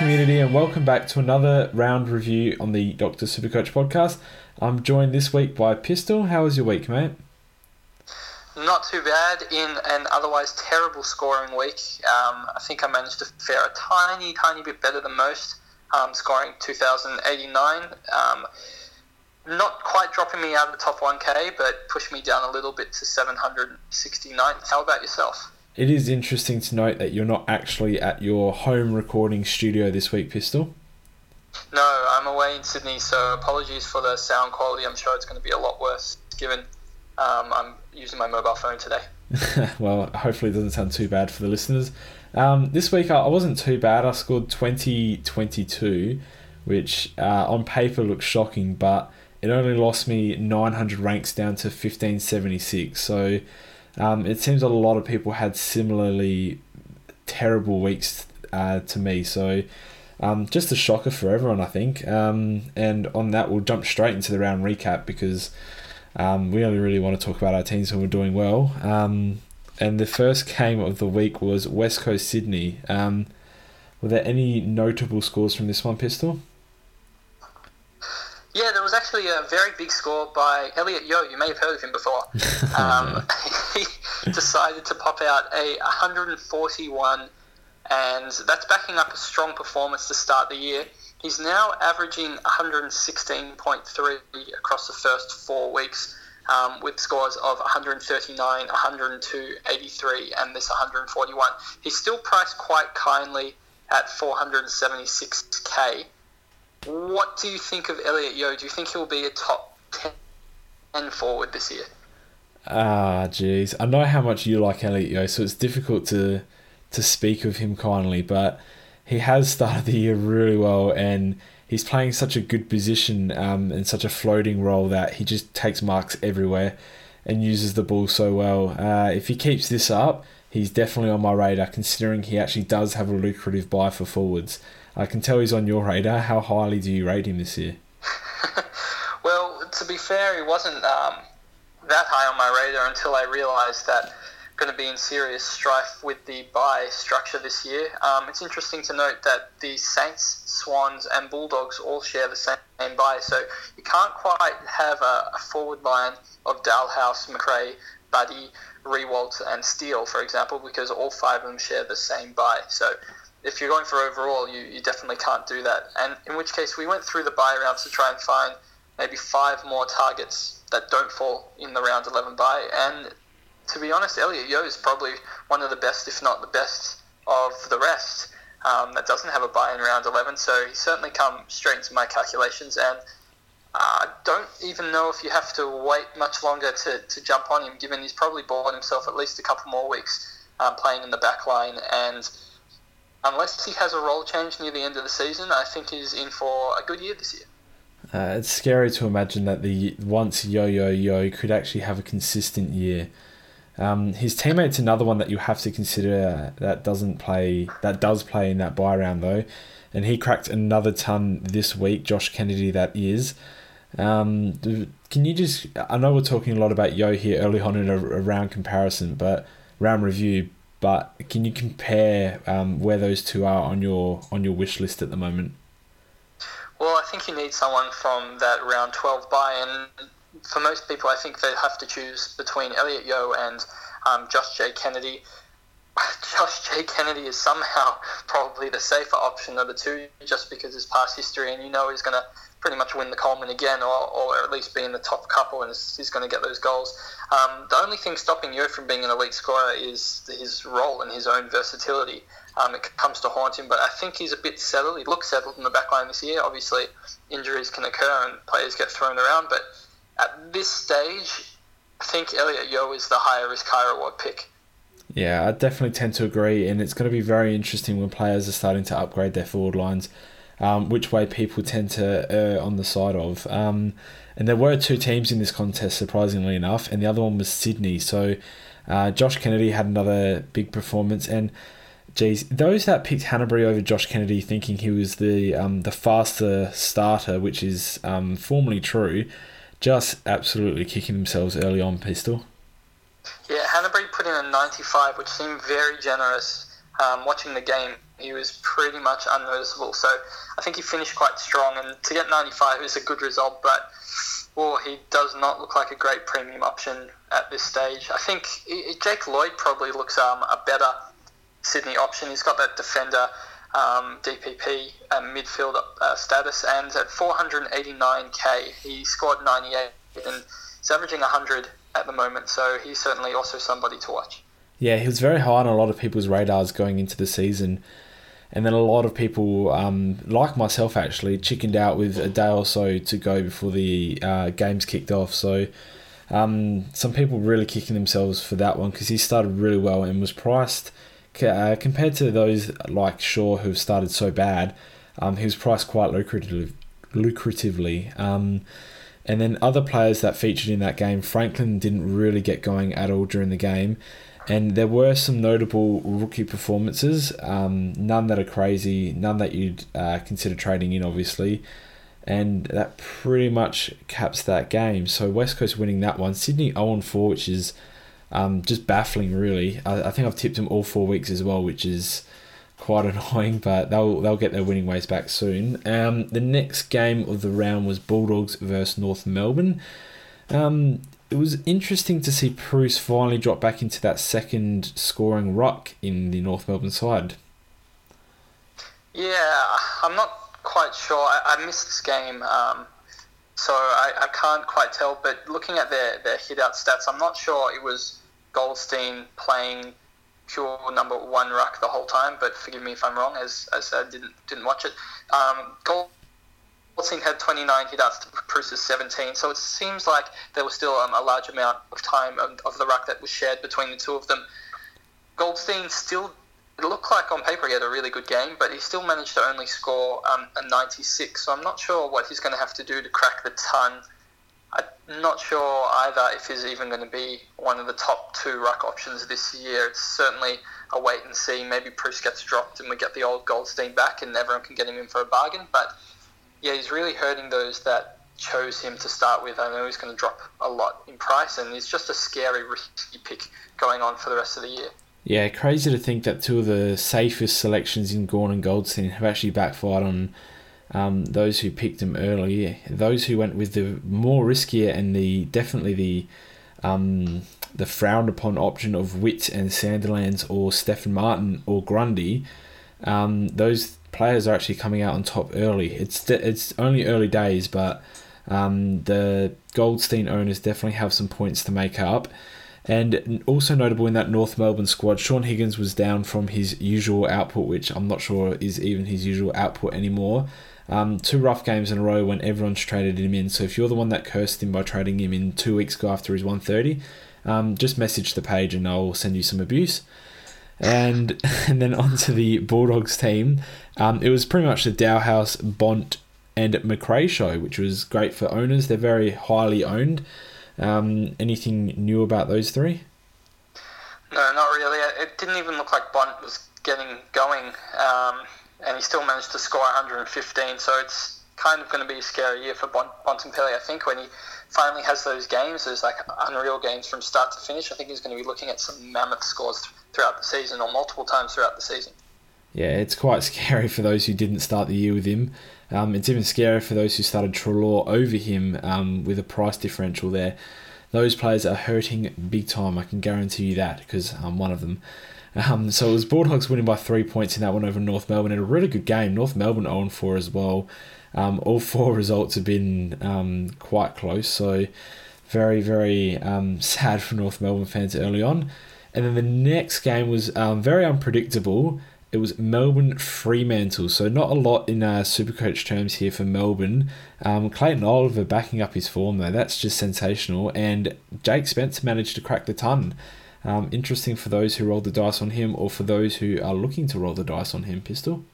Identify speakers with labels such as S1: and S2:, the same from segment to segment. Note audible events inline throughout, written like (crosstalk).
S1: community, and welcome back to another round review on the Doctor Supercoach podcast. I'm joined this week by Pistol. How was your week, mate?
S2: Not too bad in an otherwise terrible scoring week. Um, I think I managed to fare a tiny, tiny bit better than most, um, scoring 2,089. Um, not quite dropping me out of the top 1K, but pushed me down a little bit to 769. How about yourself?
S1: It is interesting to note that you're not actually at your home recording studio this week, Pistol.
S2: No, I'm away in Sydney, so apologies for the sound quality. I'm sure it's going to be a lot worse given um, I'm using my mobile phone today. (laughs)
S1: well, hopefully it doesn't sound too bad for the listeners. Um, this week I wasn't too bad. I scored 2022, which uh, on paper looks shocking, but it only lost me 900 ranks down to 1576. So um, it seems that a lot of people had similarly terrible weeks uh, to me. So um, just a shocker for everyone, I think. Um, and on that, we'll jump straight into the round recap because um, we only really want to talk about our teams when we're doing well. Um, and the first game of the week was West Coast Sydney. Um, were there any notable scores from this one, Pistol?
S2: Yeah, there was actually a very big score by Elliot Yeo. You may have heard of him before. (laughs) Um, (laughs) he decided to pop out a 141, and that's backing up a strong performance to start the year. He's now averaging 116.3 across the first four weeks, um, with scores of 139, 102, 83, and this 141. He's still priced quite kindly at 476k. What do you think of Elliot Yeo? Do you think he'll be a top 10 forward this year?
S1: Ah, jeez. I know how much you like Elliot Yeo, so it's difficult to to speak of him kindly, but he has started the year really well and he's playing such a good position um, and such a floating role that he just takes marks everywhere and uses the ball so well. Uh, if he keeps this up, he's definitely on my radar considering he actually does have a lucrative buy for forwards. I can tell he's on your radar. How highly do you rate him this year? (laughs)
S2: well, to be fair, he wasn't um, that high on my radar until I realised that going to be in serious strife with the buy structure this year. Um, it's interesting to note that the Saints, Swans, and Bulldogs all share the same buy, so you can't quite have a, a forward line of Dahlhaus, Macrae, Buddy, Riewoldt, and Steele, for example, because all five of them share the same buy. So if you're going for overall, you, you definitely can't do that. And in which case, we went through the buy rounds to try and find maybe five more targets that don't fall in the round 11 buy, and to be honest, Elliot Yeo is probably one of the best, if not the best, of the rest um, that doesn't have a buy in round 11. So he's certainly come straight into my calculations. And I don't even know if you have to wait much longer to, to jump on him, given he's probably bought himself at least a couple more weeks um, playing in the back line. And unless he has a role change near the end of the season, I think he's in for a good year this year.
S1: Uh, it's scary to imagine that the once Yo Yo Yo could actually have a consistent year. Um, his teammate's another one that you have to consider that doesn't play that does play in that buy round though, and he cracked another ton this week. Josh Kennedy, that is. Um, can you just? I know we're talking a lot about Yeo here early on in a, a round comparison, but round review. But can you compare um, where those two are on your on your wish list at the moment?
S2: Well, I think you need someone from that round twelve buy, and for most people, I think they have to choose between Elliot Yeo and um, Josh J. Kennedy. (laughs) Josh J. Kennedy is somehow (laughs) probably the safer option of the two, just because his past history, and you know he's going to pretty much win the Coleman again, or, or at least be in the top couple, and he's going to get those goals. Um, the only thing stopping you from being an elite scorer is his role and his own versatility. Um, it comes to haunt him, but I think he's a bit settled. He looks settled in the back line this year. Obviously, injuries can occur and players get thrown around, but at this stage, I think Elliot Yeo is the higher risk, higher reward pick.
S1: Yeah, I definitely tend to agree, and it's going to be very interesting when players are starting to upgrade their forward lines, um, which way people tend to err on the side of. Um, and there were two teams in this contest, surprisingly enough, and the other one was Sydney. So uh, Josh Kennedy had another big performance, and geez, those that picked Hannebery over Josh Kennedy, thinking he was the um, the faster starter, which is um, formally true just absolutely kicking themselves early on pistol.
S2: Yeah, Hannebery put in a 95, which seemed very generous. Um, watching the game, he was pretty much unnoticeable. So I think he finished quite strong, and to get 95 is a good result. But well, he does not look like a great premium option at this stage. I think Jake Lloyd probably looks um, a better Sydney option. He's got that defender um, DPP and midfield uh, status, and at 489k, he scored 98 and he's averaging 100 at the moment. So he's certainly also somebody to watch.
S1: Yeah, he was very high on a lot of people's radars going into the season. And then a lot of people, um, like myself actually, chickened out with a day or so to go before the uh, games kicked off. So um, some people really kicking themselves for that one because he started really well and was priced uh, compared to those like Shaw who've started so bad. Um, he was priced quite lucrative, lucratively. Um, and then other players that featured in that game, Franklin didn't really get going at all during the game. And there were some notable rookie performances, um, none that are crazy, none that you'd uh, consider trading in, obviously. And that pretty much caps that game. So West Coast winning that one. Sydney 0 4, which is um, just baffling, really. I, I think I've tipped them all four weeks as well, which is quite (laughs) annoying, but they'll they'll get their winning ways back soon. Um, the next game of the round was Bulldogs versus North Melbourne. Um, it was interesting to see Bruce finally drop back into that second scoring ruck in the North Melbourne side.
S2: Yeah, I'm not quite sure. I, I missed this game, um, so I, I can't quite tell. But looking at their, their hit out stats, I'm not sure it was Goldstein playing pure number one ruck the whole time. But forgive me if I'm wrong, as, as I didn't didn't watch it. Um, Goldstein had 29 hitouts to Bruce's 17, so it seems like there was still um, a large amount of time of, of, the ruck that was shared between the two of them. Goldstein still, it looked like on paper he had a really good game, but he still managed to only score um, a 96, so I'm not sure what he's going to have to do to crack the ton. I'm not sure either if he's even going to be one of the top two ruck options this year. It's certainly a wait and see. Maybe Bruce gets dropped and we get the old Goldstein back and everyone can get him in for a bargain, but yeah, he's really hurting those that chose him to start with. I know he's going to drop a lot in price, and he's just a scary, risky pick going on for the rest of the year.
S1: Yeah, crazy to think that two of the safest selections in Gawn and Goldstein have actually backfired on um, those who picked him early. Those who went with the more riskier and the definitely the um, the frowned upon option of Witt and Sandilands or Stefan Martin or Grundy. Um, those players are actually coming out on top early. It's it's only early days, but um, the Goldstein owners definitely have some points to make up. And also notable in that North Melbourne squad, Shaun Higgins was down from his usual output, which I'm not sure is even his usual output anymore. Um, two rough games in a row when everyone's traded him in. So if you're the one that cursed him by trading him in two weeks ago after his 130, um, just message the page and I'll send you some abuse. And (laughs) and then onto the Bulldogs team. Um, it was pretty much the Dahlhaus, Bont, and Macrae show, which was great for owners. They're very highly owned. Um, anything new about those three?
S2: No, not really. It didn't even look like Bont was getting going, um, and he still managed to score 115. So it's kind of going to be a scary year for Bont, Bontempelli, I think, when he finally has those games. There's like unreal games from start to finish. I think he's going to be looking at some mammoth scores throughout the season or multiple times throughout the season.
S1: Yeah, it's quite (laughs) scary for those who didn't start the year with him. Um, it's even scarier for those who started Treloar over him um, with a price differential there. Those players are hurting big time, I can guarantee you that, because I'm one of them. Um, so it was Bulldogs winning by three points in that one over North Melbourne, and a really good game. North Melbourne 0 4 as well. Um, all four (laughs) results have been um, quite close, so very, very um, (laughs) sad for North Melbourne fans early on. And then the next game was um, very unpredictable. It was Melbourne Fremantle, so not a lot in uh, Supercoach terms here for Melbourne. Um, Clayton Oliver backing up his form though, that's just sensational. And Jake Spencer managed to crack the ton. Um, interesting for those who rolled the dice on him, or for those who are looking to roll the dice on him. Pistol.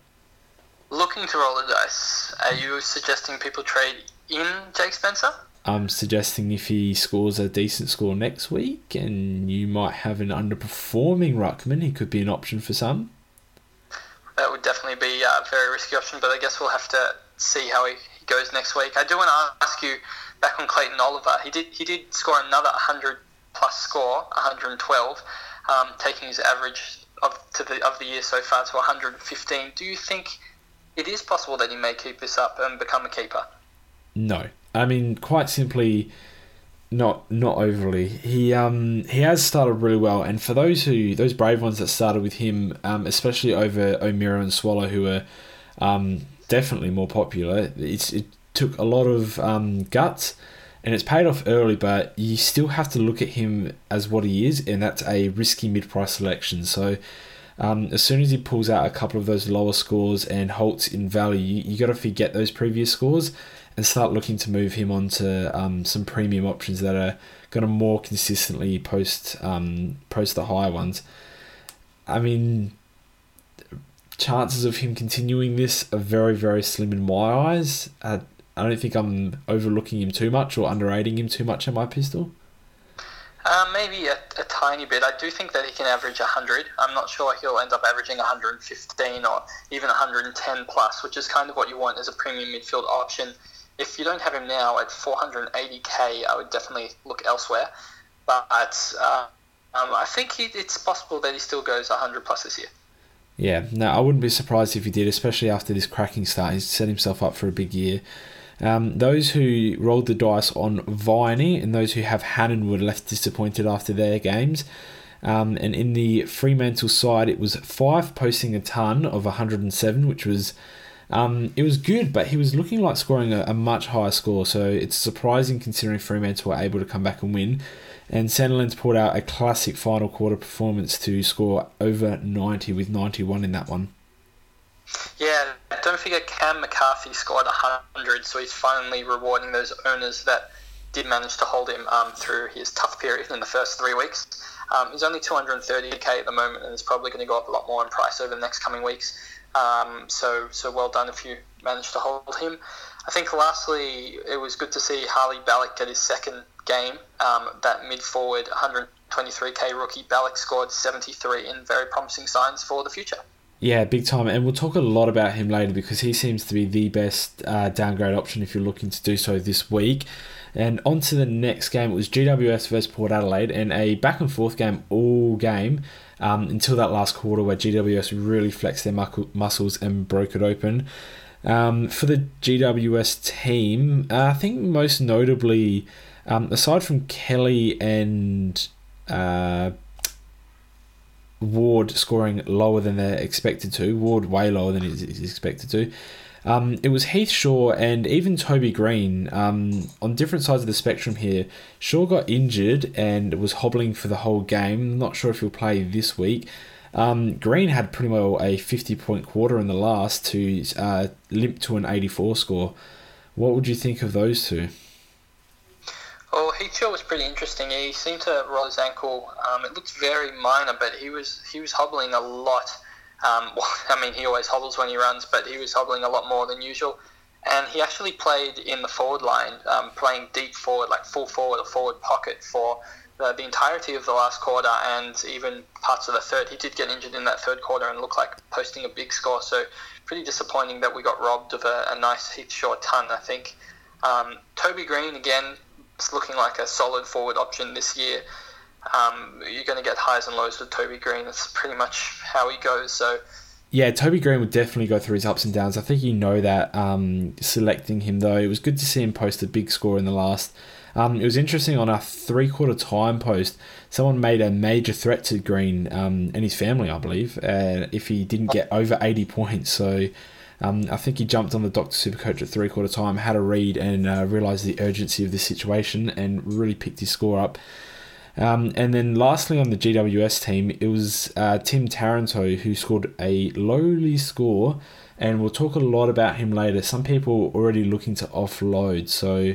S2: Looking to roll the dice. Are you suggesting people trade in Jake Spencer?
S1: I'm suggesting if he scores a decent score next week and you might have an underperforming Ruckman, he could be an option for some.
S2: That would definitely be a very risky option, but I guess we'll have to see how he goes next week. I do want to ask you back on Clayton Oliver. He did he did score another 100 plus score, 112, um, taking his average of to the of the year so far to 115. Do you think it is possible that he may keep this up and become a keeper?
S1: No, I mean quite simply, not not overly. He um he has started really well, and for those who those brave ones that started with him, um especially over O'Meara and Swallow, who are um definitely more popular. It's it took a lot of um guts and it's paid off early, but you still have to look at him as what he is, and that's a risky mid price selection. So, um, as soon as he pulls out a couple of those lower scores and halts in value, you, you got to forget those previous scores and start looking to move him onto um, some premium options that are going to more consistently post um, post the higher ones. I mean, chances of him continuing this are very very slim in my eyes. Uh, I don't think I'm overlooking him too much or underrating him too much in my pistol.
S2: Uh, maybe a, a, tiny bit. I do think that he can average 100. I'm not sure he'll end up averaging 115 or even 110 plus, which is kind of what you want as a premium midfield option. If you don't have him now at 480k, I would definitely look elsewhere. But uh, um, I think he, it's possible that he still goes 100 plus this year.
S1: Yeah, no, I wouldn't be surprised if he did, especially after this cracking start. He's set himself up for a big year. Um, those who rolled the dice on Viney and those who have Hannan were left disappointed after their games. Um, and in the Fremantle side, it was Fyfe posting a ton of 107, which was um, it was good, but he was looking like scoring a, a, much higher score. So it's surprising considering Fremantle were able to come back and win. And Sandilands pulled out a classic final quarter performance to score over 90 with 91 in that one.
S2: Yeah, don't forget Cam McCarthy scored 100, so he's finally rewarding those owners that did manage to hold him um, through his tough period in the first three weeks. Um, he's only 230k at the moment, and is probably going to go up a lot more in price over the next coming weeks. Um, so, so well done if you managed to hold him. I think lastly, it was good to see Harley Balic get his second game. Um, that mid forward, 123k rookie Balloch scored 73 in very promising signs for the future.
S1: Yeah, big time. And we'll talk a lot about him later because he seems to be the best uh, downgrade option if you're looking to do so this week. And on to the next game. It was GWS versus Port Adelaide and a back and forth game all game um, until that last quarter where GWS really flexed their muscles and broke it open. Um, for the GWS team, uh, I think most notably, um, aside from Kelly and uh, Ward scoring lower than they're expected to, Ward way lower than he's expected to. Um, it was Heath Shaw and even Toby Greene um, on different sides of the spectrum here. Shaw got injured and was hobbling for the whole game. Not sure if he'll play this week. Um, Greene had pretty well a 50 point quarter in the last to uh, limp to an 84 score. What would you think of those two?
S2: Well, Heath Shaw was pretty interesting. He seemed to roll his ankle. Um, it looked very minor, but he was he was hobbling a lot. Um, (laughs) well, I mean, he always hobbles when he runs, but he was hobbling a lot more than usual. And he actually played in the forward line, um, playing deep forward, like full forward or forward pocket for the, the, entirety of the last quarter and even parts of the third. He did get injured in that third quarter and looked like posting a big score. So pretty disappointing that we got robbed of a, a nice Heath Shaw ton, I think. Um, Toby Greene again, it's looking like a solid forward option this year. Um, you're going to get highs and lows with Toby Greene. That's pretty much how he goes. So.
S1: Yeah, Toby Greene would definitely go through his ups and downs. I think you know that. Um, selecting him though, it was good to see him post a big score in the last. Um, it was interesting on a three-quarter time post. Someone made a major threat to Greene um, and his family, I believe, uh, if he didn't get over eighty points. So um, I think he jumped on the Doctor Supercoach at three quarter time, had a read, and uh, realised the urgency of the situation and really picked his score up. Um, and then lastly on the GWS team, it was uh, Tim Taranto who scored a lowly score, and we'll talk a lot about him later. Some people already looking to offload, so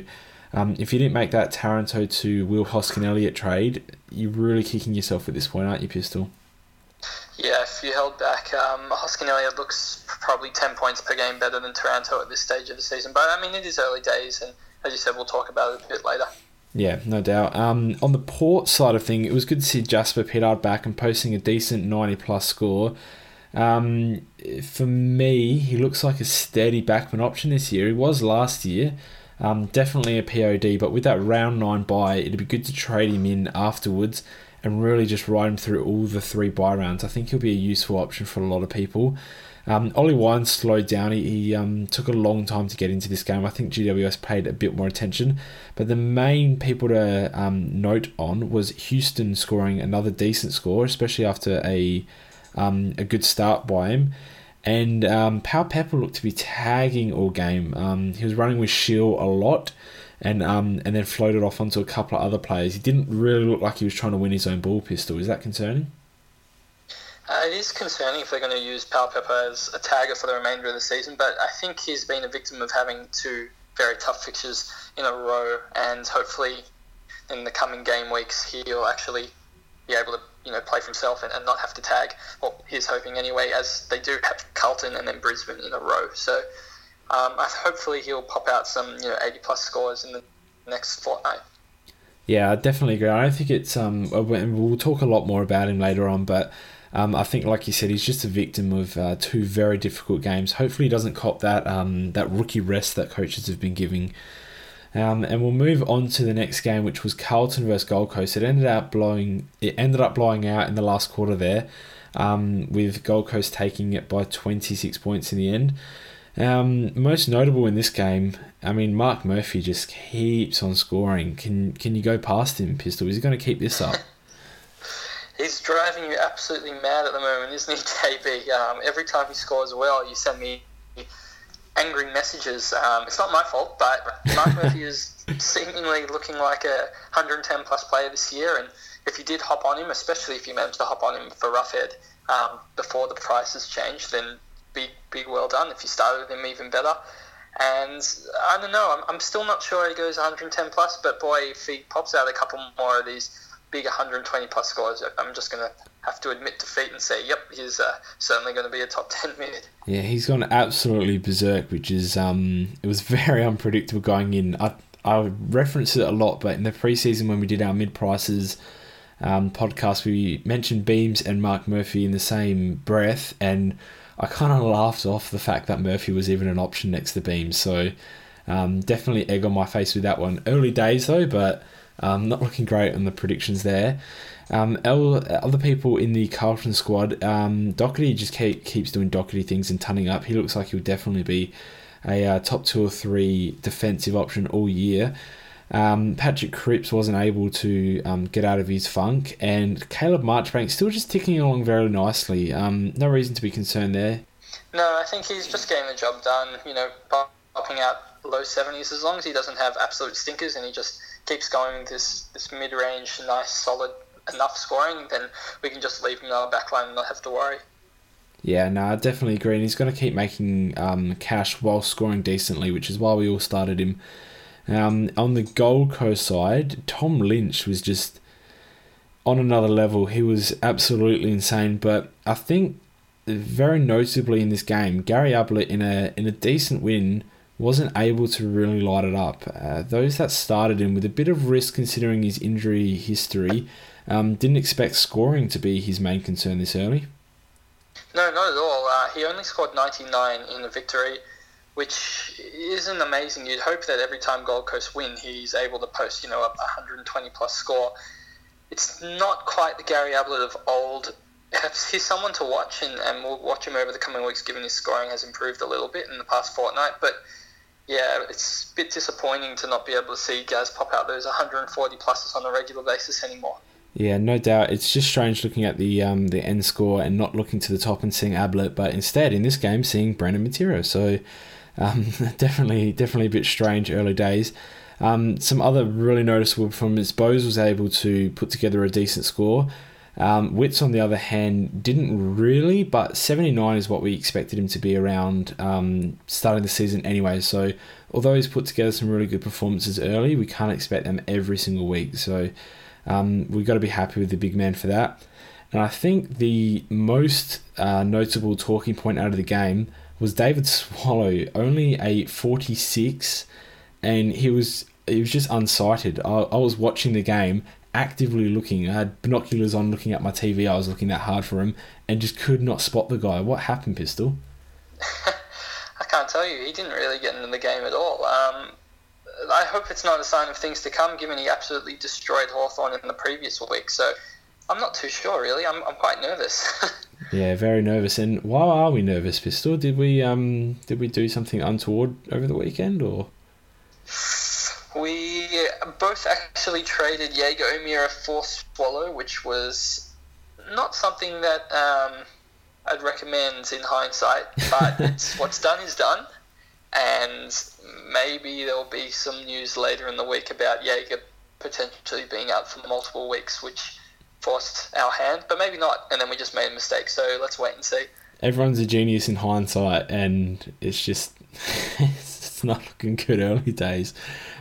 S1: um, if you didn't make that Taranto to Will Hoskin Elliott trade, you're really kicking yourself at this point, aren't you, Pistol?
S2: Yeah, if you held back, um, Hoskin Elliott looks probably 10 points per game better than Taranto at this stage of the season. But I mean, it is early days, and as you said, we'll talk about it a bit later.
S1: Yeah, no doubt. Um, on the port side of thing, it was good to see Jasper Pittard back and posting a decent 90 plus score. Um, for me, he looks like a steady backman option this year. He was last year. Um, definitely a POD, but with that round nine buy, it'd be good to trade him in afterwards and really just ride him through all the three bye rounds. I think he'll be a useful option for a lot of people. Um, Ollie Wine slowed down. He, he um, took a long time to get into this game. I think GWS paid a bit more attention. But the main people to um, note on was Houston scoring another decent score, especially after a um, a good start by him. And um, Powell-Pepper looked to be tagging all game. Um, he was running with Shiel a lot and um, and then floated off onto a couple of other players. He didn't really look like he was trying to win his own ball pistol. Is that concerning?
S2: Uh, it is concerning if they're going to use Powell-Pepper as a tagger for the remainder of the season, but I think he's been a victim of having two very tough fixtures in a row, and hopefully in the coming game weeks he'll actually be able to you know play for himself and, and not have to tag. Well, he's hoping anyway, as they do have Carlton and then Brisbane in a row. So um, hopefully he'll pop out some you know 80 plus scores in the next fortnight.
S1: Yeah, I definitely agree. I don't think it's um. We'll talk a lot more about him later on, but um, I think, like you said, he's just a victim of uh, two very difficult games. Hopefully, he doesn't cop that um, that rookie rest that coaches have been giving. Um, and we'll move on to the next game, which was Carlton versus Gold Coast. It ended up blowing. It ended up blowing out in the last quarter there, um, with Gold Coast taking it by 26 points in the end. Um, most notable in this game, I mean, Mark Murphy just keeps on scoring. Can can you go past him, Pistol? Is he going to keep this up? (laughs)
S2: he's driving you absolutely mad at the moment, isn't he, (laughs) JB? Um, every time he scores well, you send me angry messages. Um, it's not my fault, but Mark (laughs) Murphy is seemingly looking like a 110 plus player this year. And if you did hop on him, especially if you managed to hop on him for Roughead um, before the prices changed, then big, big well done. If you started with him, even better. And I don't know, I'm, I'm still not sure he goes 110 plus, but boy, if he pops out a couple more of these big 120 plus scores, I'm just going to have to admit defeat and say, yep, he's uh, certainly going to be a top (laughs) 10 mid.
S1: Yeah, he's gone absolutely berserk, which is um, it was (laughs) very unpredictable going in. I I reference it a lot, but in the preseason when we did our mid prices um, podcast, we mentioned Beams and Mark Murphy in the same breath, and I kind of laughed off the fact that Murphy was even an option next to Beam. So um, definitely egg on my face with that one. Early days though, but um, not looking great on the predictions there. Um, other people in the Carlton squad, um, Docherty just keep, keeps doing Docherty things and tunning up. He looks like he'll definitely be a uh, top two or three defensive option all year. Um, Patrick Cripps wasn't able to um, get out of his funk, and Caleb Marchbank still just ticking along very nicely. Um, no reason to be concerned there.
S2: No, I think he's just getting the job done. You know, popping out low seventies as long as he doesn't have absolute stinkers and he just keeps going this this mid range, nice, solid enough scoring, then we can just leave him in our backline and not have to worry.
S1: Yeah, no, I definitely agree. And he's going to keep making um, cash while scoring decently, which is why we all started him. Um, on the Gold Coast side, Tom Lynch was just on another level. He was absolutely insane. But I think very notably in this game, Gary Ablett in a in a decent win wasn't able to really light it up. Uh, those that started him with a bit of risk considering his injury history um, didn't expect scoring to be his main concern this early.
S2: No, not at all. Uh, he only scored 99 in the victory, which isn't amazing. You'd hope that every time Gold Coast win, he's able to post, you know, a 120 plus score. It's not quite the Gary Ablett of old. (laughs) He's someone to watch, and, and we'll watch him over the coming weeks, given his scoring has improved a little bit in the past fortnight. But yeah, it's a bit disappointing to not be able to see Gaz pop out those 140 pluses on a regular basis anymore.
S1: Yeah, no doubt. It's just strange looking at the um, the end score and not looking to the top and seeing Ablett, but instead in this game seeing Brandon Matera. So um, (laughs) definitely, definitely a bit strange early days. Um, some other really noticeable performance. Bose was able to put together a decent score. Um, on the other hand, didn't really, but 79 is what we expected him to be around um, starting the season anyway. So, although he's put together some really good performances early, we can't expect them every single week. So, um, we've got to be happy with the big man for that. And I think the most uh, notable talking point out of the game was David Swallow, only a 46, and he was he was just unsighted. I, I was watching the game actively looking. I had binoculars on looking at my TV. I was looking that hard for him and just could not spot the guy. What happened, Pistol? (laughs)
S2: I can't tell you. He didn't really get into the game at all. Um, I hope it's not a sign of things to come, given he absolutely destroyed Hawthorn in the previous week. So I'm not too sure, really. I'm, I'm quite nervous. (laughs)
S1: yeah, very nervous. And why are we nervous, Pistol? Did we um did we do something untoward over the weekend or?
S2: We both actually traded Jaeger O'Meara for Swallow, which was not something that um, I'd recommend in hindsight, but (laughs) it's what's done is done. And maybe there'll be some news later in the week about Jaeger potentially being out for multiple weeks, which forced our hand, but maybe not. And then we just made a mistake. So let's wait and see.
S1: Everyone's a genius in hindsight, and it's just (laughs) it's not looking good early days.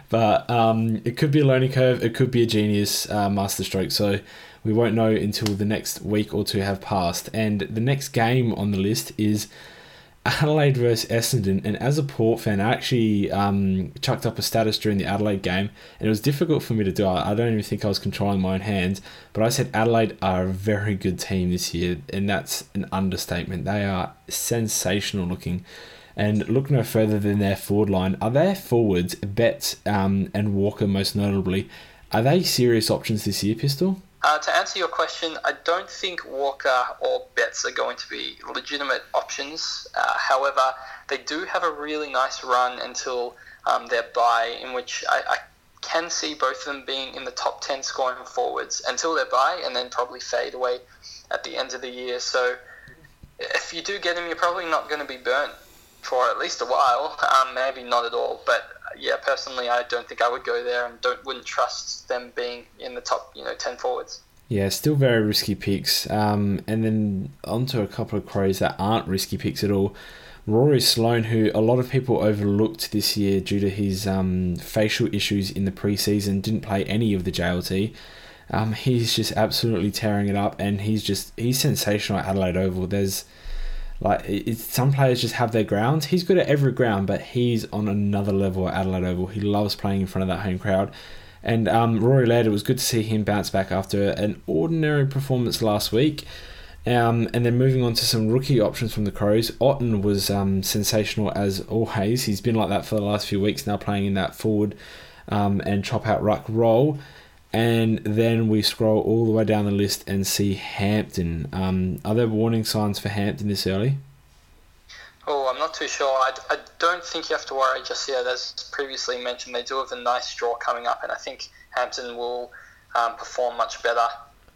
S1: But um, it could be a learning curve. It could be a genius uh, masterstroke. So we won't know until the next week or two have passed. And the next game on the list is Adelaide versus Essendon. And as a Port fan, I actually um, chucked up a status during the Adelaide game, and it was difficult for me to do. I don't even think I was controlling my own hands. But I said Adelaide are a very good team this year, and that's an understatement. They are sensational looking. And look no further than their forward line. Are their forwards, Betts um, and Walker most notably, are they serious options this year, Pistol?
S2: Uh, to answer your question, I don't think Walker or Betts are going to be legitimate options. Uh, however, they do have a really nice run until um, their bye, in which I, I, can see both of them being in the top 10 scoring forwards until their bye and then probably fade away at the end of the year. So if you do get them, you're probably not going to be burnt for at least a while. Um, maybe not at all, but uh, yeah, personally, I don't think I would go there and don't wouldn't trust them being in the top, you know, ten forwards.
S1: Yeah, still very risky picks. Um, and then onto a couple of crows that aren't risky picks at all. Rory Sloane, who a lot of people overlooked this year due to his um, facial issues in the preseason, didn't play any of the JLT. Um, he's just absolutely tearing it up, and he's just he's sensational at Adelaide Oval. There's like some players just have their grounds. He's good at every ground, but he's on another level at Adelaide Oval. He loves playing in front of that home crowd. And um, Rory Laird, it was good to see him bounce back after an ordinary performance last week. Um, and then moving on to some rookie options from the Crows. Otten was um, sensational as always. He's been like that for the last few weeks now, playing in that forward um, and chop out ruck role and then we scroll all the way down the list and see Hampton. Um, are there warning signs for Hampton this early?
S2: Oh, I'm not too sure. I, I don't think you have to worry just yet. As previously mentioned, they do have a nice draw coming up, and I think Hampton will um, perform much better.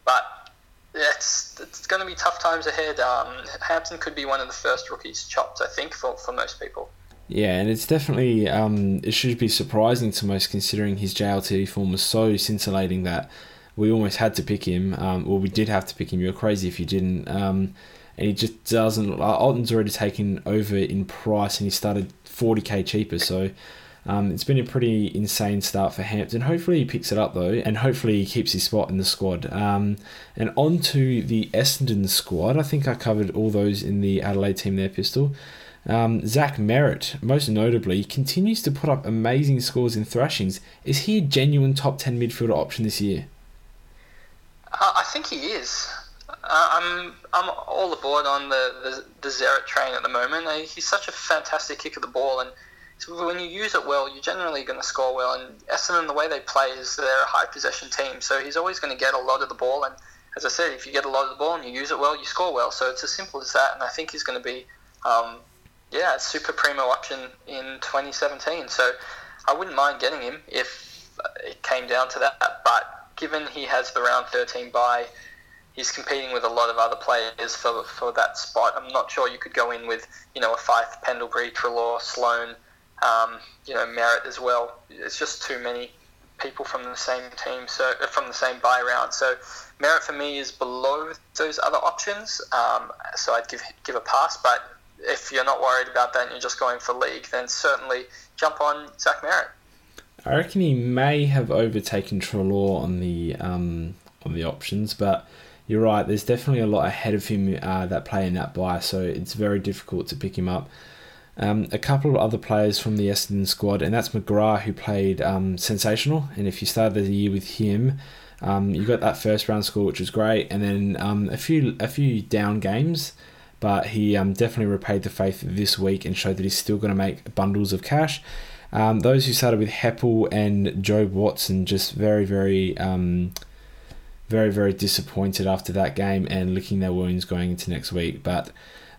S2: But it's, it's going to be tough times ahead. Um, Hampton could be one of the first rookies chopped, I think, for, for most people.
S1: Yeah, and it's definitely um, it should be surprising to most considering his JLT form was so scintillating that we almost had to pick him. Um, well, we did have to pick him. You're crazy if you didn't. Um, and he just doesn't. Uh, Otten's already taken over in price, and he started 40k cheaper. So um, it's been a pretty insane start for Hampton. Hopefully he picks it up though, and hopefully he keeps his spot in the squad. Um, and on to the Essendon squad. I think I covered all those in the Adelaide team there, Pistol. Um, Zach Merrett, most notably, continues to put up amazing scores in thrashings. Is he a genuine top 10 midfielder option this year?
S2: Uh, I think he is. Uh, I'm I'm all aboard on the, the, the Zeret train at the moment. Uh, he's such a fantastic kick of the ball, and when you use it well, you're generally going to score well. And Essendon, the way they play is they're a high possession team, so he's always going to get a lot of the ball. And as I said, if you get a lot of the ball and you use it well, you score well. So it's as simple as that. And I think he's going to be um, yeah, super primo option in 2017. So I wouldn't mind getting him if it came down to that. But given he has the round 13 bye, he's competing with a lot of other players for, for that spot. I'm not sure you could go in with, you know, a Fyfe, Pendlebury, Treloar, Sloane, um, you know, Merrett as well. It's just too many people from the same team, so uh, from the same buy round. So Merrett for me is below those other options. Um, so I'd give give a pass, but if you're not worried about that and you're just going for league, then certainly jump on Zach Merrett.
S1: I reckon he may have overtaken Treloar on the um, on the options, but you're right. There's definitely a lot ahead of him uh, that play in that buy, so it's very difficult to pick him up. Um, a couple of other players from the Essendon squad, and that's McGrath, who played um, sensational. And if you started the year with him, um, you got that first round score, which was great, and then um, a few a few down games but he um, definitely repaid the faith this week and showed that he's still going to make bundles of cash. Um, those who started with Heppel and Jobe Watson, just very, very, um, very, very disappointed after that game and licking their wounds going into next week. But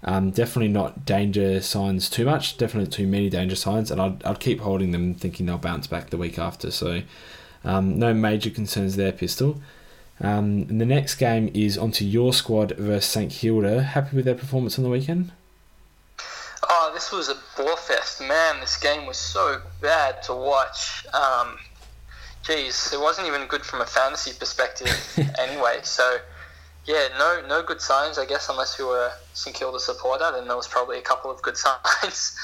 S1: um, definitely not danger signs too much, definitely too many danger signs, and I'd, I'd keep holding them thinking they'll bounce back the week after. So um, no major concerns there, Pistol. Um, and the next game is onto your squad versus St Kilda. Happy with their performance on the weekend?
S2: Oh, this was a bore fest, man. This game was so bad to watch. Um, geez, it wasn't even good from a fantasy perspective, (laughs) anyway. So, yeah, no, no good signs, I guess, unless you were a St Kilda supporter. Then there was probably a couple of good (laughs) signs.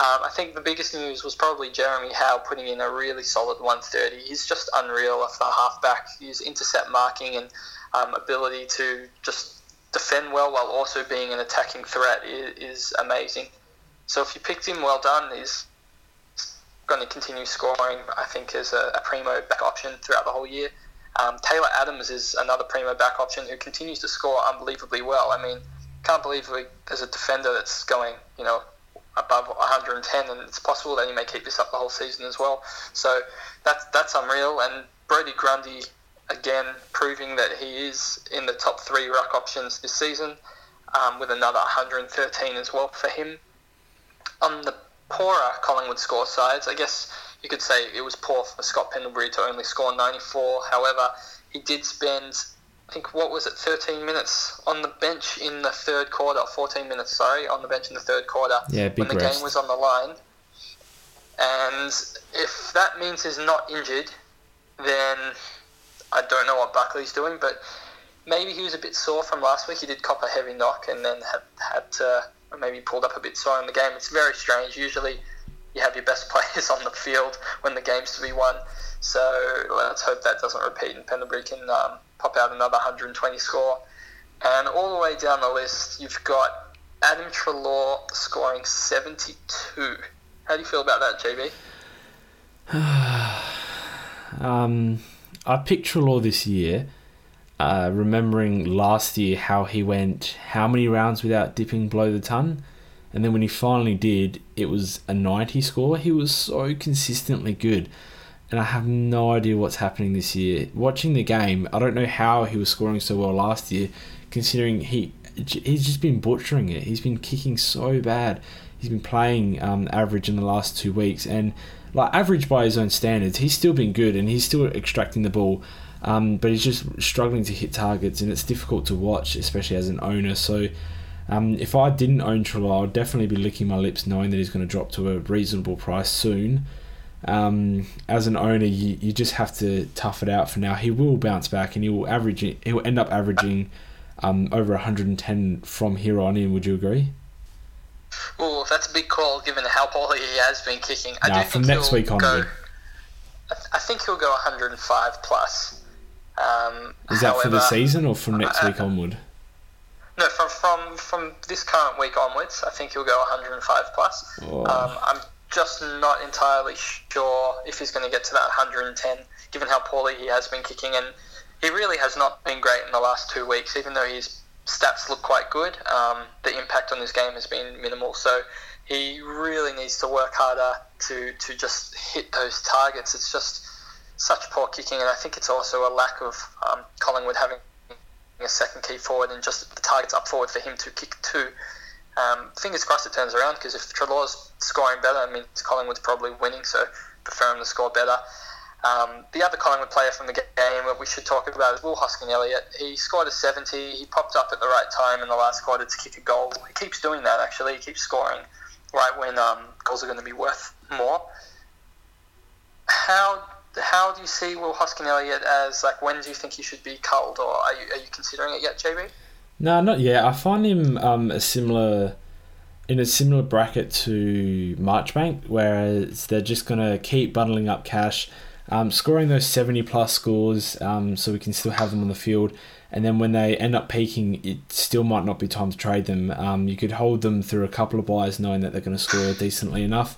S2: Um, I think the biggest news was probably Jeremy Howe putting in a really solid 130. He's just unreal off the halfback. His intercept marking and um, ability to just defend well while also being an attacking threat is, is amazing. So if you picked him, well done. He's going to continue scoring, I think, as a, a primo back option throughout the whole year. Um, Taylor Adams is another primo back option who continues to score unbelievably well. I mean, can't believe we, there's a defender that's going, you know, above 110, and it's possible that he may keep this up the whole season as well. So that's that's unreal. And Brodie Grundy again proving that he is in the top three ruck options this season, um, with another 113 as well for him. On the poorer Collingwood score sides, I guess you could say it was poor for Scott Pendlebury to only score 94. However, he did spend, I think, what was it, 13 minutes on the bench in the third quarter, 14 minutes, sorry, on the bench in the third quarter
S1: yeah,
S2: when the
S1: rest.
S2: game was on the line. And if that means he's not injured, then I don't know what Buckley's doing, but maybe he was a bit sore from last week. He did cop a heavy knock and then had, had to maybe pulled up a bit sore in the game. It's very strange. Usually you have your best (laughs) players on the field when the game's to be won. So let's hope that doesn't repeat and Pendlebury can um, pop out another 120 score. And all the way down the list, you've got Adam Treloar scoring 72. How do you feel about that,
S1: JB? (sighs) um, I picked Treloar this year, uh, remembering last year how he went how many rounds without dipping below the ton. And then when he finally did, it was a 90 score. He was so consistently good. And I have no idea what's happening this year. Watching the game, I don't know how he was scoring so well last year, considering he he's just been butchering it. He's been kicking so bad he's been playing um, average in the last two weeks, and like average by his own standards, he's still been good and he's still extracting the ball. Um, but he's just struggling to hit targets, and it's difficult to watch, especially as an owner. So, um, if I didn't own Treloar, I'd definitely be licking my lips knowing that he's going to drop to a reasonable price soon. Um, as an owner, you, you just have to tough it out for now. He will bounce back, and he will average. He will end up averaging um, over 110 from here on in. Would you agree?
S2: Oh, that's a big call given how poorly he has been kicking.
S1: I nah, do from next week on. Go,
S2: I think he'll go 105 plus. Um,
S1: Is that however, for the season or from next uh, week onward?
S2: No, from from from this current week onwards, I think he'll go 105 plus. Oh. Um, I'm just not entirely sure if he's going to get to that 110, given how poorly he has been kicking, and he really has not been great in the last two weeks, even though his stats look quite good. Um, the impact on his game has been minimal, so he really needs to work harder to to just hit those targets. It's just such poor kicking, and I think it's also a lack of um, Collingwood having a second key forward and just the targets up forward for him to kick to. Um, fingers crossed it turns around because if Treloar's scoring better, I mean Collingwood's probably winning, so prefer him to score better. Um, the other Collingwood player from the game that we should talk about is Will Hoskin Elliott. He scored a 70. He popped up at the right time in the last quarter to kick a goal. He keeps doing that, actually. He keeps scoring right when um, goals are going to be worth more. How how do you see Will Hoskin Elliott as, like, when do you think he should be culled, or are you, are you considering it yet, JB?
S1: No, not yet. I find him um, a similar in a similar bracket to Marchbank, whereas they're just to keep bundling up cash um, scoring those 70 plus scores um, so we can still have them on the field. And then when they end up peaking, it still might not be time to trade them. Um, you could hold them through a couple of buys knowing that they're going to score decently enough.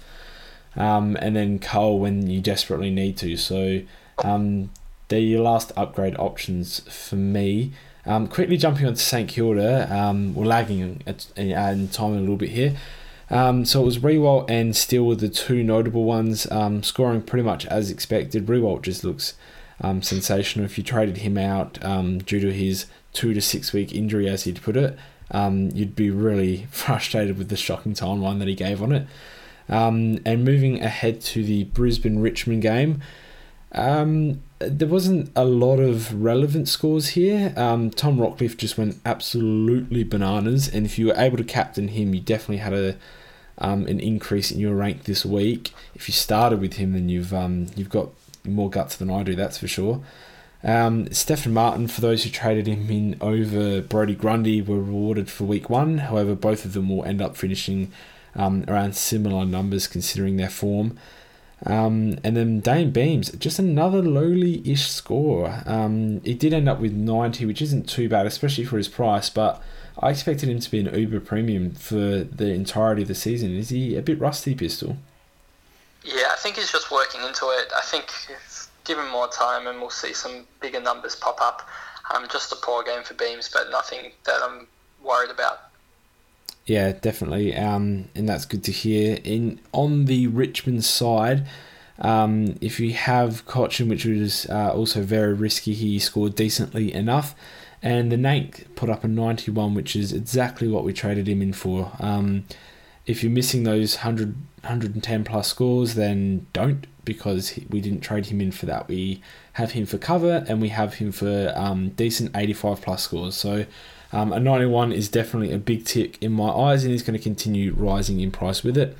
S1: Um, and then cull when you desperately need to. So um, they're your last upgrade options for me. Um, quickly jumping on to St Kilda, um, we're lagging in time a little bit here. Um, so it was Riewoldt and Steele were the two notable ones, um, scoring pretty much as expected. Riewoldt just looks um, sensational. If you traded him out um, due to his two to six week injury, as he'd put it, um, you'd be really (laughs) frustrated with the shocking timeline that he gave on it. Um, and moving ahead to the Brisbane Richmond game, there wasn't a lot of relevant scores here. Um, Tom Rockliff just went absolutely bananas, and if you were able to captain him, you definitely had a um, an increase in your rank this week. If you started with him, then you've um, you've got more guts than I do, that's for sure. Um, Stefan Martin, for those who traded him in over Brodie Grundy, were rewarded for week one. However, both of them will end up finishing um, around similar numbers considering their form. Um, and then Dayne Beams, just another lowly ish score. Um, he did end up with 90, which isn't too bad, especially for his price, but I expected him to be an uber premium for the entirety of the season. Is he a bit rusty, Pistol?
S2: Yeah, I think he's just working into it. I think give him more time and we'll see some bigger numbers pop up. Um, just a poor game for Beams, but nothing that I'm worried about.
S1: Yeah, definitely, um, and that's good to hear. In on the Richmond side, um, if you have Cotchin, which was uh, also very risky, he scored decently enough. And the Nank put up a 91, which is exactly what we traded him in for. Um, if you're missing those 100, 110 plus scores, then don't because we didn't trade him in for that. We have him for cover and we have him for um, decent 85 plus scores. So um, a 91 is definitely a big tick in my eyes and is going to continue rising in price with it.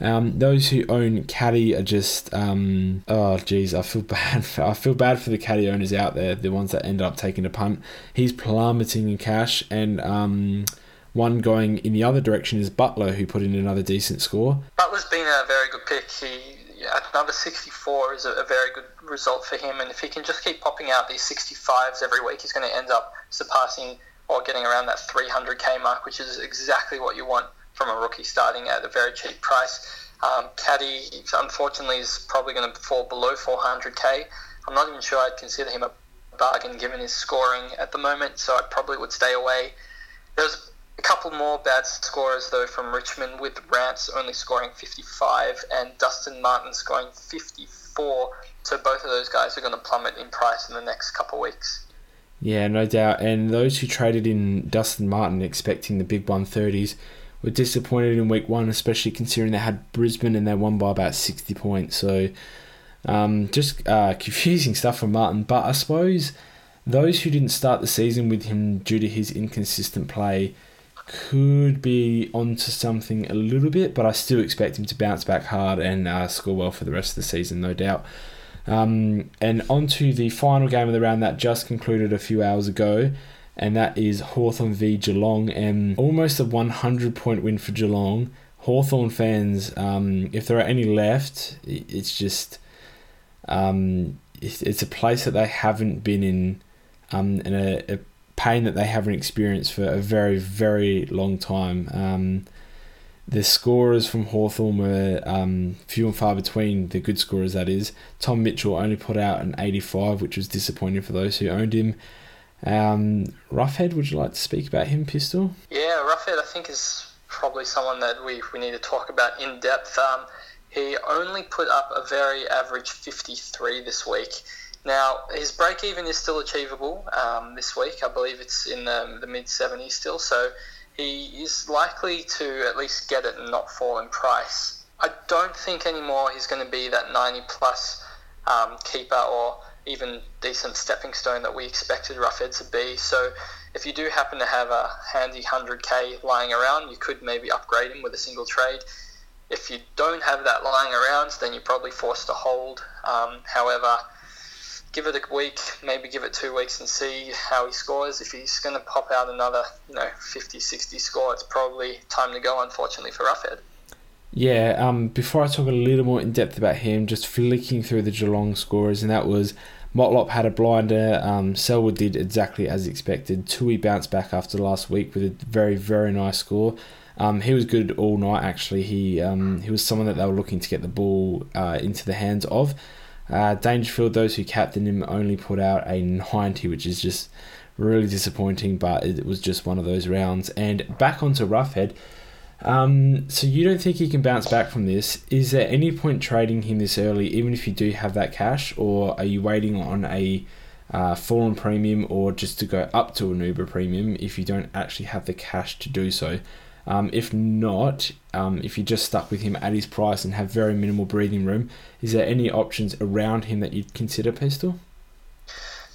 S1: Um, those who own Caddy are just um, oh geez, I feel (laughs) bad. For, I feel bad for the Caddy owners out there, the ones that end up taking a punt. He's plummeting in cash, and um, one going in the other direction is Butler, who put in another decent score.
S2: Butler's been a very good pick. He at number 64 is a, a very good result for him, and if he can just keep popping out these 65s every week, he's going to end up surpassing or getting around that 300k mark, which is exactly what you want from a rookie starting at a very cheap price. Um, Caddy, unfortunately, is probably going to fall below 400k. I'm not even sure I'd consider him a bargain given his scoring at the moment, so I probably would stay away. There's a couple more bad scorers though from Richmond, with Rance only scoring 55 and Dustin Martin scoring 54. So both of those guys are going to plummet in price in the next couple of weeks.
S1: Yeah, no doubt. And those who traded in Dustin Martin expecting the big 130s were disappointed in week one, especially considering they had Brisbane and they won by about 60 points. So um, just uh, confusing (laughs) stuff from Martin. But I suppose those who didn't start the season with him due to his inconsistent play could be onto something a little bit, but I still expect him to bounce back hard and uh, score well for the rest of the season, no doubt. Um, and on to the final game of the round that just concluded a few hours ago, and that is Hawthorn v Geelong, and almost a 100 point win for Geelong. Hawthorn fans, um, if there are any left, it's just um, it's, a place that they haven't been in, um, and a, a pain that they haven't experienced for a very very long time. Um, the scorers from Hawthorn were um, few and far between, the good scorers that is. Tom Mitchell only put out an 85, which was disappointing for those who owned him. Um, Roughead, would you like to speak about him, Pistol?
S2: Yeah, Roughead, I think, is probably someone that we, we need to talk about in depth. Um, he only put up a very average 53 this week. Now, his break even is still achievable um, this week. I believe it's in the, the mid 70s still, so he is likely to at least get it and not fall in price. I don't think anymore he's going to be that 90 plus um, keeper or even decent stepping stone that we expected Roughead to be. So if you do happen to have a handy 100k lying around, you could maybe upgrade him with a single trade. If you don't have that lying around, then you're probably forced to hold. Um, however, give it a week, maybe give it two weeks and see how he scores. If he's going to pop out another, you know, 50, 60 score, it's probably time to go, unfortunately, for Roughead.
S1: Yeah, um, before I talk a little more in depth about him, just flicking through the Geelong scores, and that was Motlop had a blinder. Um, Selwood did exactly as expected. Tuohy bounced back after last week with a very, very nice score. Um, he was good all night, actually. He um, he was someone that they were looking to get the ball uh, into the hands of. Uh, Dangerfield, those who captained him, only put out a 90, which is just really disappointing, but it was just one of those rounds. And back onto Roughead. Um, so you don't think he can bounce back from this? Is there any point trading him this early, even if you do have that cash, or are you waiting on a uh, fallen premium or just to go up to an Uber premium if you don't actually have the cash to do so? Um, if not, um, if you're just stuck with him at his price and have very minimal breathing room, is there any options around him that you'd consider, Pistol?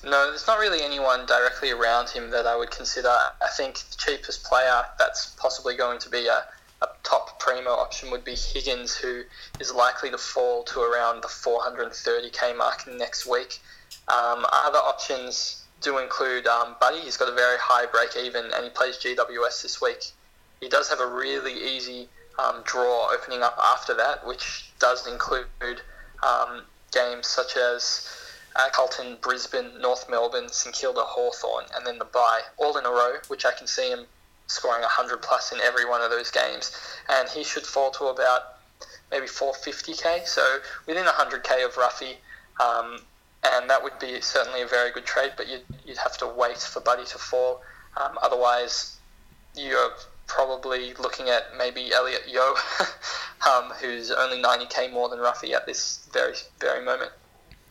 S2: No, there's not really anyone directly around him that I would consider. I think the cheapest player that's possibly going to be a, a top primo option would be Higgins, who is likely to fall to around the 430k mark next week. Um, other options do include um, Buddy. He's got a very high break even and he plays GWS this week. He does have a really easy um, draw opening up after that, which does include um, games such as uh, Carlton, Brisbane, North Melbourne, St Kilda, Hawthorn, and then the bye, all in a row, which I can see him scoring 100 plus in every one of those games. And he should fall to about maybe 450k, so within 100k of Ruffy. Um, and that would be certainly a very good trade, but you'd, you'd have to wait for Buddy to fall. Um, otherwise, you're probably looking at maybe Elliot Yeo, (laughs) um, who's only 90k more than Ruffy at this very, very moment.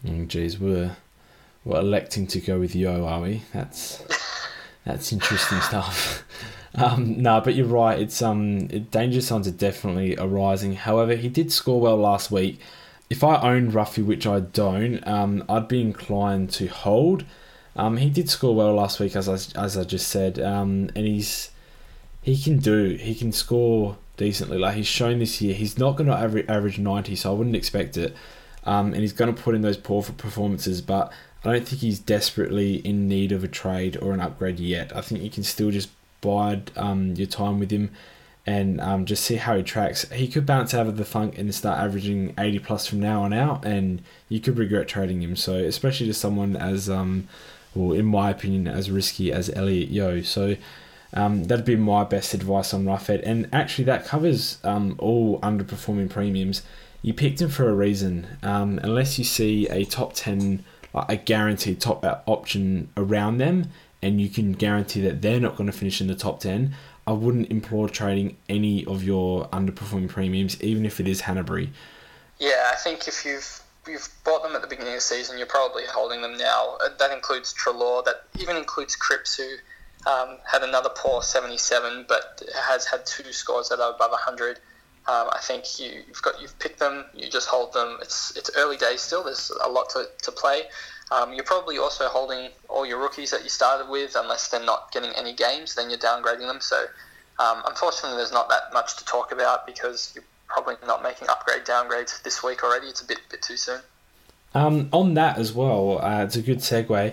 S1: Jeez, geez, we're we're electing to go with Yeo, are we? That's (laughs) that's interesting stuff. (laughs) Um, no, but you're right. It's um, danger signs are definitely arising. However, he did score well last week. If I owned Ruffy, which I don't, um, I'd be inclined to hold. Um, he did score well last week, as I, as I just said, um, and he's he can do he can score decently. Like he's shown this year, he's not going to average ninety, so I wouldn't expect it. Um, and he's going to put in those poor performances, but I don't think he's desperately in need of a trade or an upgrade yet. I think you can still just bide um, your time with him and um, just see how he tracks. He could bounce out of the funk and start averaging 80 plus from now on out, and you could regret trading him. So, especially to someone as, um, well, in my opinion, as risky as Elliot Yeo. So, um, that'd be my best advice on Roughead. And actually, that covers um, all underperforming premiums you picked him for a reason. Um, unless you see a top 10, a guaranteed top option around them, and you can guarantee that they're not going to finish in the top 10, I wouldn't implore trading any of your underperforming premiums, even if it is Hannebery.
S2: Yeah, I think if you've you've bought them at the beginning of the season, you're probably holding them now. Uh, that includes Treloar, That even includes Cripps, who um, had another poor 77, but has had two scores that are above 100. Um, I think you, have got you've picked them. You just hold them. It's it's early days still. There's a lot to, to play. Um, you're probably also holding all your rookies that you started with, unless they're not getting any games. Then you're downgrading them. So um, unfortunately, there's not that much to talk about because you're probably not making upgrade downgrades this week already. It's a bit bit too soon.
S1: Um, on that as well, uh, it's a good segue.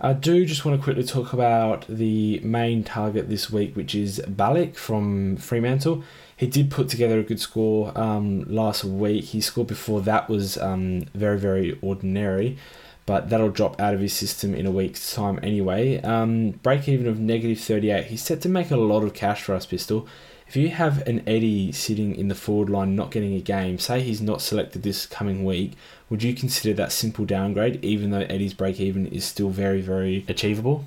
S1: I do just want to quickly talk about the main target this week, which is Balic from Fremantle he did put together a good score um, last week. His score before that was um, very, very ordinary, but that'll drop out of his system in a week's time anyway. Um, break even of negative 38. He's set to make a lot of cash for us, Pistol. If you have an Eddy sitting in the forward line not getting a game, say he's not selected this coming week, would you consider that simple downgrade, even though Eddy's break even is still very, very achievable?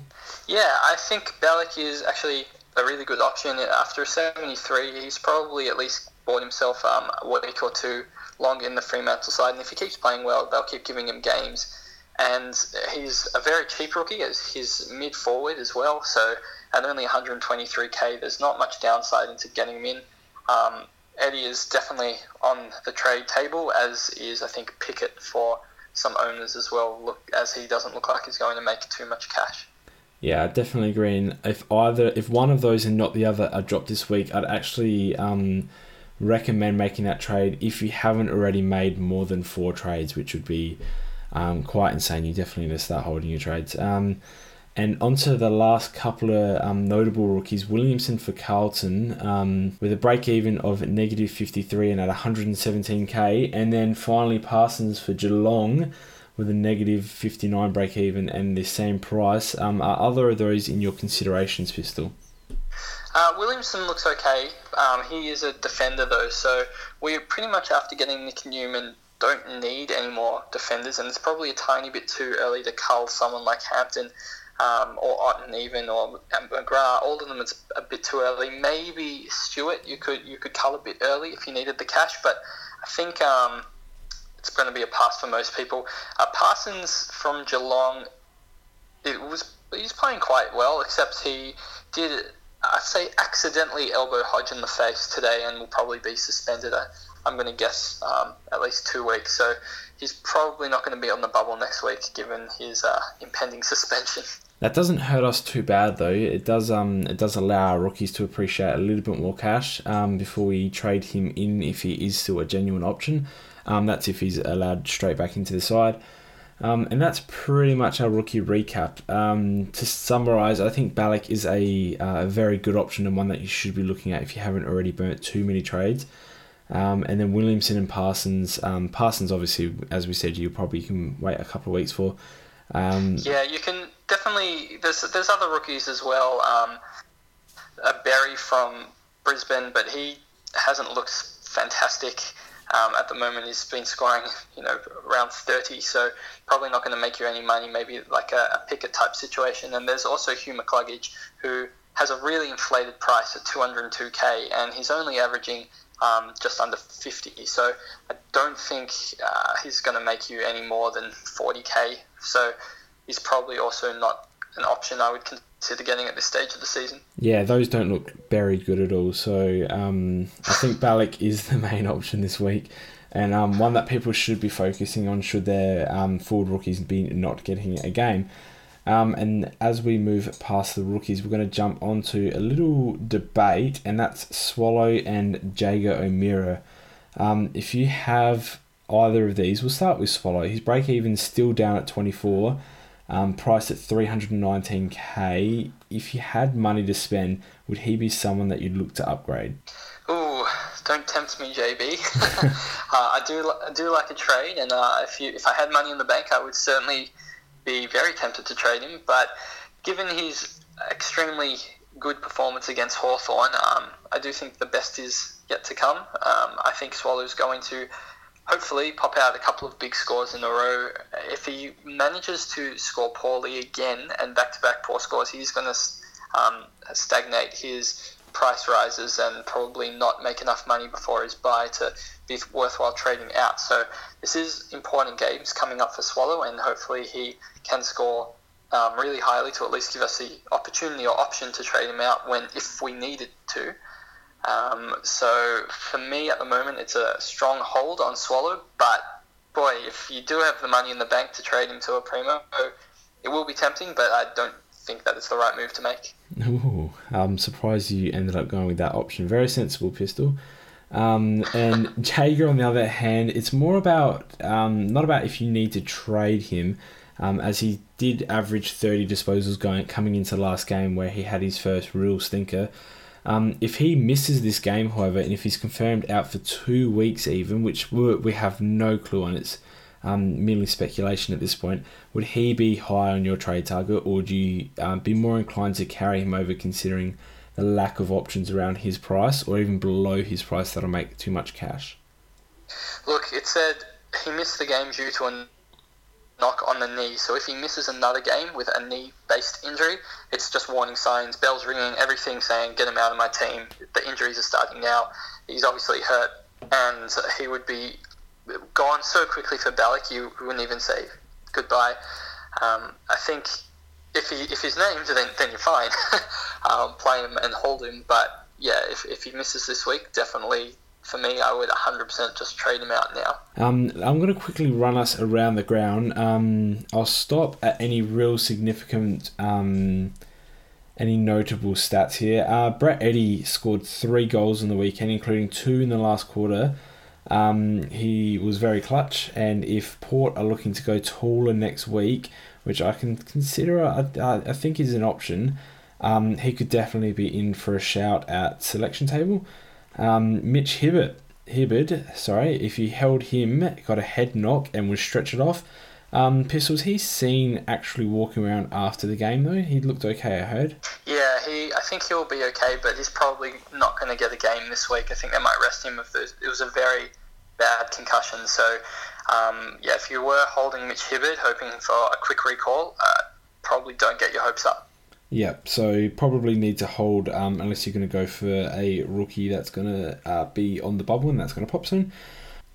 S2: Yeah, I think Balic is actually a really good option. After 73, he's probably at least bought himself um, a week or two longer in the Fremantle side, and if he keeps playing well, they'll keep giving him games. And he's a very cheap rookie as his mid forward as well. So at only 123k, there's not much downside into getting him in. Um, Eddy is definitely on the trade table, as is I think Pickett for some owners as well. Look, as he doesn't look like he's going to make too much cash.
S1: Yeah, I definitely agree. And if either, if one of those and not the other are dropped this week, I'd actually um, recommend making that trade if you haven't already made more than four trades, which would be um, quite insane. You definitely need to start holding your trades. Um, and onto the last couple of um, notable rookies Williamson for Carlton um, with a break even of negative 53 and at 117k. And then finally Parsons for Geelong with a negative 59 break even and the same price. Um, are other of those in your considerations, Pistol?
S2: Uh, Williamson looks okay. Um, he is a defender though, so we're pretty much after getting Nick Newman don't need any more defenders, and it's probably a tiny bit too early to cull someone like Hampton. Um, or Otten even, or McGrath. All of them it's a bit too early. Maybe Stewart, you could you could cull a bit early if you needed the cash, but I think um, it's going to be a pass for most people. Uh, Parsons from Geelong, it was he's playing quite well, except he did I'd say accidentally elbow Hodge in the face today and will probably be suspended. I, I'm going to guess um, at least two weeks. So he's probably not going to be on the bubble next week, given his uh, impending (laughs) suspension.
S1: That doesn't hurt us too bad though. It does um it does allow our rookies to appreciate a little bit more cash um before we trade him in if he is still a genuine option. Um that's if he's allowed straight back into the side. Um, and that's pretty much our rookie recap. Um, to summarise, I think Balic is a, uh, a very good option and one that you should be looking at if you haven't already burnt too many trades. Um, and then Williamson and Parsons. Um, Parsons, obviously, as we said, you probably can wait a couple of weeks for. Um,
S2: yeah, you can definitely. There's there's other rookies as well. Um, a Berry from Brisbane, but he hasn't looked fantastic. Um, at the moment, he's been scoring, you know, around 30, so probably not going to make you any money. Maybe like a, a Pickett type situation. And there's also Hugh McCluggage, who has a really inflated price at 202k, and he's only averaging um, just under 50. So I don't think uh, he's going to make you any more than 40k. So he's probably also not an option I would consider getting at this stage of the season.
S1: Yeah, those don't look very good at all. So um, I think Balic is the main option this week. And um, one that people should be focusing on should their um, forward rookies be not getting a game. Um, and as we move past the rookies, we're going to jump onto a little debate, and that's Swallow and Jaeger O'Meara. Um, if you have either of these, we'll start with Swallow. His break even still down at 24, um, priced at 319k. If you had money to spend, would he be someone that you'd look to upgrade?
S2: Ooh, don't tempt me, JB. (laughs) uh, I do, I do like a trade, and uh, if you, if I had money in the bank, I would certainly be very tempted to trade him. But given his extremely good performance against Hawthorn, um, I do think the best is yet to come. Um, I think Swallow's going to hopefully pop out a couple of big scores in a row. If he manages to score poorly again and back to back poor scores, he's going to um, stagnate his price rises and probably not make enough money before his buy to be worthwhile trading out. So this is important games coming up for Swallow, and hopefully he can score um, really highly to at least give us the opportunity or option to trade him out when if we needed to. Um, so for me at the moment, it's a strong hold on Swallow, but boy, if you do have the money in the bank to trade him to a primo, it will be tempting, but I don't think that it's the right move to make.
S1: Ooh, I'm surprised you ended up going with that option. Very sensible pistol. Um, and (laughs) Jaeger, on the other hand, it's more about um, not about if you need to trade him, um, as he did average 30 disposals going coming into the last game where he had his first real stinker. Um, if he misses this game, however, and if he's confirmed out for two weeks even, which we have no clue on, it's um, merely speculation at this point, would he be high on your trade target, or do you um, be more inclined to carry him over considering the lack of options around his price, or even below his price that'll make too much cash?
S2: Look, it said he missed the game due to a knock on the knee. So if he misses another game with a knee-based injury, it's just warning signs, bells ringing, everything saying, "Get him out of my team." The injuries are starting now. He's obviously hurt, and he would be gone so quickly for Balic, you wouldn't even say goodbye. Um, I think if he if he's named, then then you're fine. (laughs) um, play him and hold him. But yeah, if, if he misses this week, definitely for me, I would 100% just trade him out now.
S1: Um, I'm going to quickly run us around the ground. Um, I'll stop at any real significant, um, any notable stats here. Uh, Brett Eddy scored three goals in the weekend, including two in the last quarter. Um, he was very clutch, and if Port are looking to go taller next week, which I can consider, I, I think is an option, um, he could definitely be in for a shout at selection table. Um, Mitch Hibbert, Hibbert, sorry, if you held him, got a head knock and was stretched off. Um, Pistols, he's seen actually walking around after the game though. He looked okay, I heard.
S2: Yeah, he. I think he'll be okay, but he's probably not going to get a game this week. I think they might rest him if it was a very bad concussion. So, um, yeah, if you were holding Mitch Hibbert, hoping for a quick recall, uh, probably don't get your hopes up.
S1: Yeah, so you probably need to hold um, unless you're going to go for a rookie that's going to uh, be on the bubble and that's going to pop soon.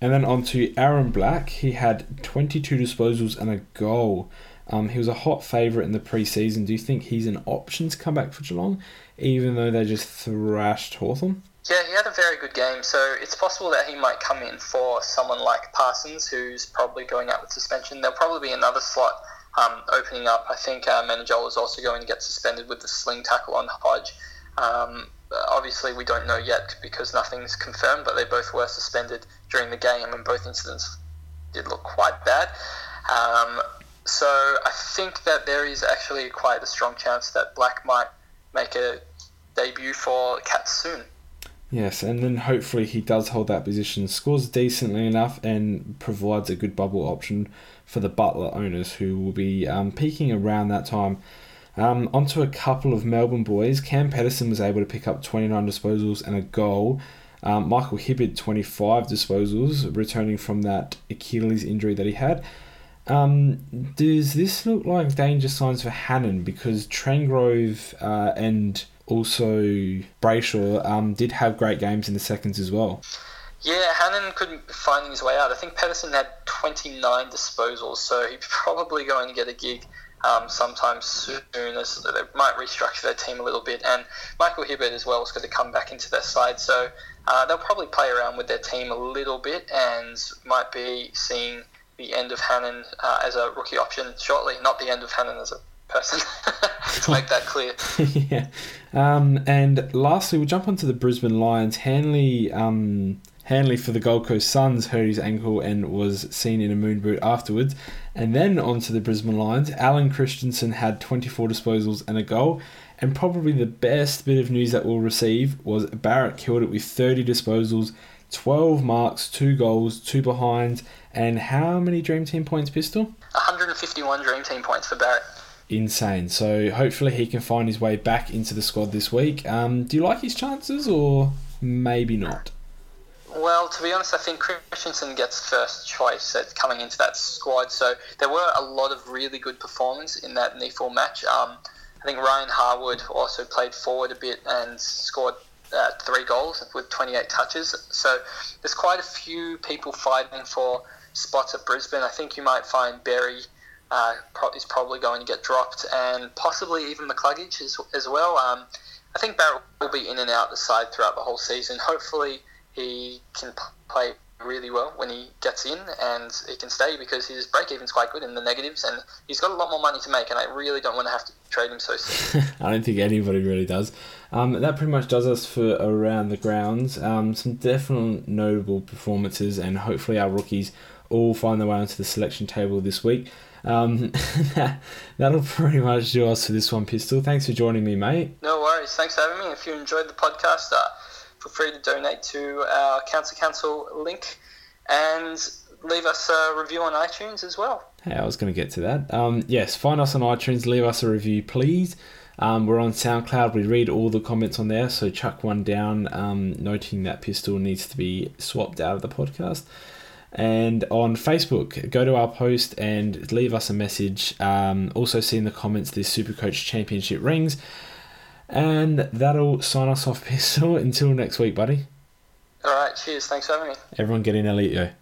S1: And then on to Aaron Black. He had 22 disposals and a goal. Um, he was a hot favourite in the preseason. Do you think he's an option to come back for Geelong, even though they just thrashed Hawthorn?
S2: Yeah, he had a very good game, so it's possible that he might come in for someone like Parsons, who's probably going out with suspension. There'll probably be another slot um, opening up. I think uh, is also going to get suspended with the sling tackle on Hodge. Um, obviously, we don't know yet because nothing's confirmed, but they both were suspended during the game, and both incidents did look quite bad. Um, so I think that there is actually quite a strong chance that Black might make a debut for Cats soon.
S1: Yes, and then hopefully he does hold that position, scores decently enough, and provides a good bubble option for the Butler owners who will be um, peaking around that time. Um, onto a couple of Melbourne boys. Cam Pedersen was able to pick up 29 disposals and a goal. Um, Michael Hibberd, 25 disposals, returning from that Achilles injury that he had. Um, does this look like danger signs for Hannan? Because Trengove uh, and also Brayshaw um, did have great games in the seconds as well.
S2: Yeah, Hannan couldn't finding his way out. I think Pedersen had 29 disposals, so he's (laughs) probably going to get a gig um, sometime soon. As they might restructure their team a little bit, and Michael Hibberd as well is going to come back into their side. So uh, they'll probably play around with their team a little bit, and might be seeing the end of Hannan uh, as a rookie option shortly. Not the end of Hannan as a person. (laughs) to make that clear. (laughs)
S1: yeah. Um, and lastly, we'll jump onto the Brisbane Lions. Hanley. Um, Hanley for the Gold Coast Suns hurt his ankle and was seen in a moon boot afterwards. And then on to the Brisbane Lions. Allen Christensen had 24 disposals and a goal. And probably the best bit of news that we'll receive was Barrett killed it with 30 disposals, 12 marks, 2 goals, 2 behinds, and how many Dream Team points, Pistol?
S2: 151 Dream Team points for Barrett.
S1: Insane. So hopefully he can find his way back into the squad this week. Um, do you like his chances or maybe not?
S2: Well, to be honest, I think Christensen gets first choice at coming into that squad. So there were a lot of really good performances in that NEAFL match. Um, I think Ryan Harwood also played forward a bit and scored uh, three goals with 28 touches. So there's quite a few people fighting for spots at Brisbane. I think you might find Berry uh, is probably going to get dropped, and possibly even McCluggage as, as well. Um, I think Barrett will be in and out the side throughout the whole season. Hopefully he can play really well when he gets in and he can stay because his break even's quite good in the negatives and he's got a lot more money to make and I really don't want to have to trade him so soon. (laughs)
S1: I don't think anybody really does. Um, that pretty much does us for around the grounds. Um, some definite notable performances and hopefully our rookies all find their way onto the selection table this week. Um, (laughs) that'll pretty much do us for this one, Pistol. Thanks for joining me, mate.
S2: No worries. Thanks for having me. If you enjoyed the podcast, uh, feel free to donate to our Council Council link and leave us a review on iTunes as well.
S1: Hey, I was going to get to that. Um, yes, find us on iTunes, leave us a review, please. Um, we're on SoundCloud. We read all the comments on there, so chuck one down, um, noting that pistol needs to be swapped out of the podcast. And on Facebook, go to our post and leave us a message. Um, also, see in the comments the Supercoach Championship rings. And that'll sign us off, (laughs) Pistol. Until next week, buddy.
S2: All right, cheers. Thanks for having me.
S1: Everyone get in Elliot.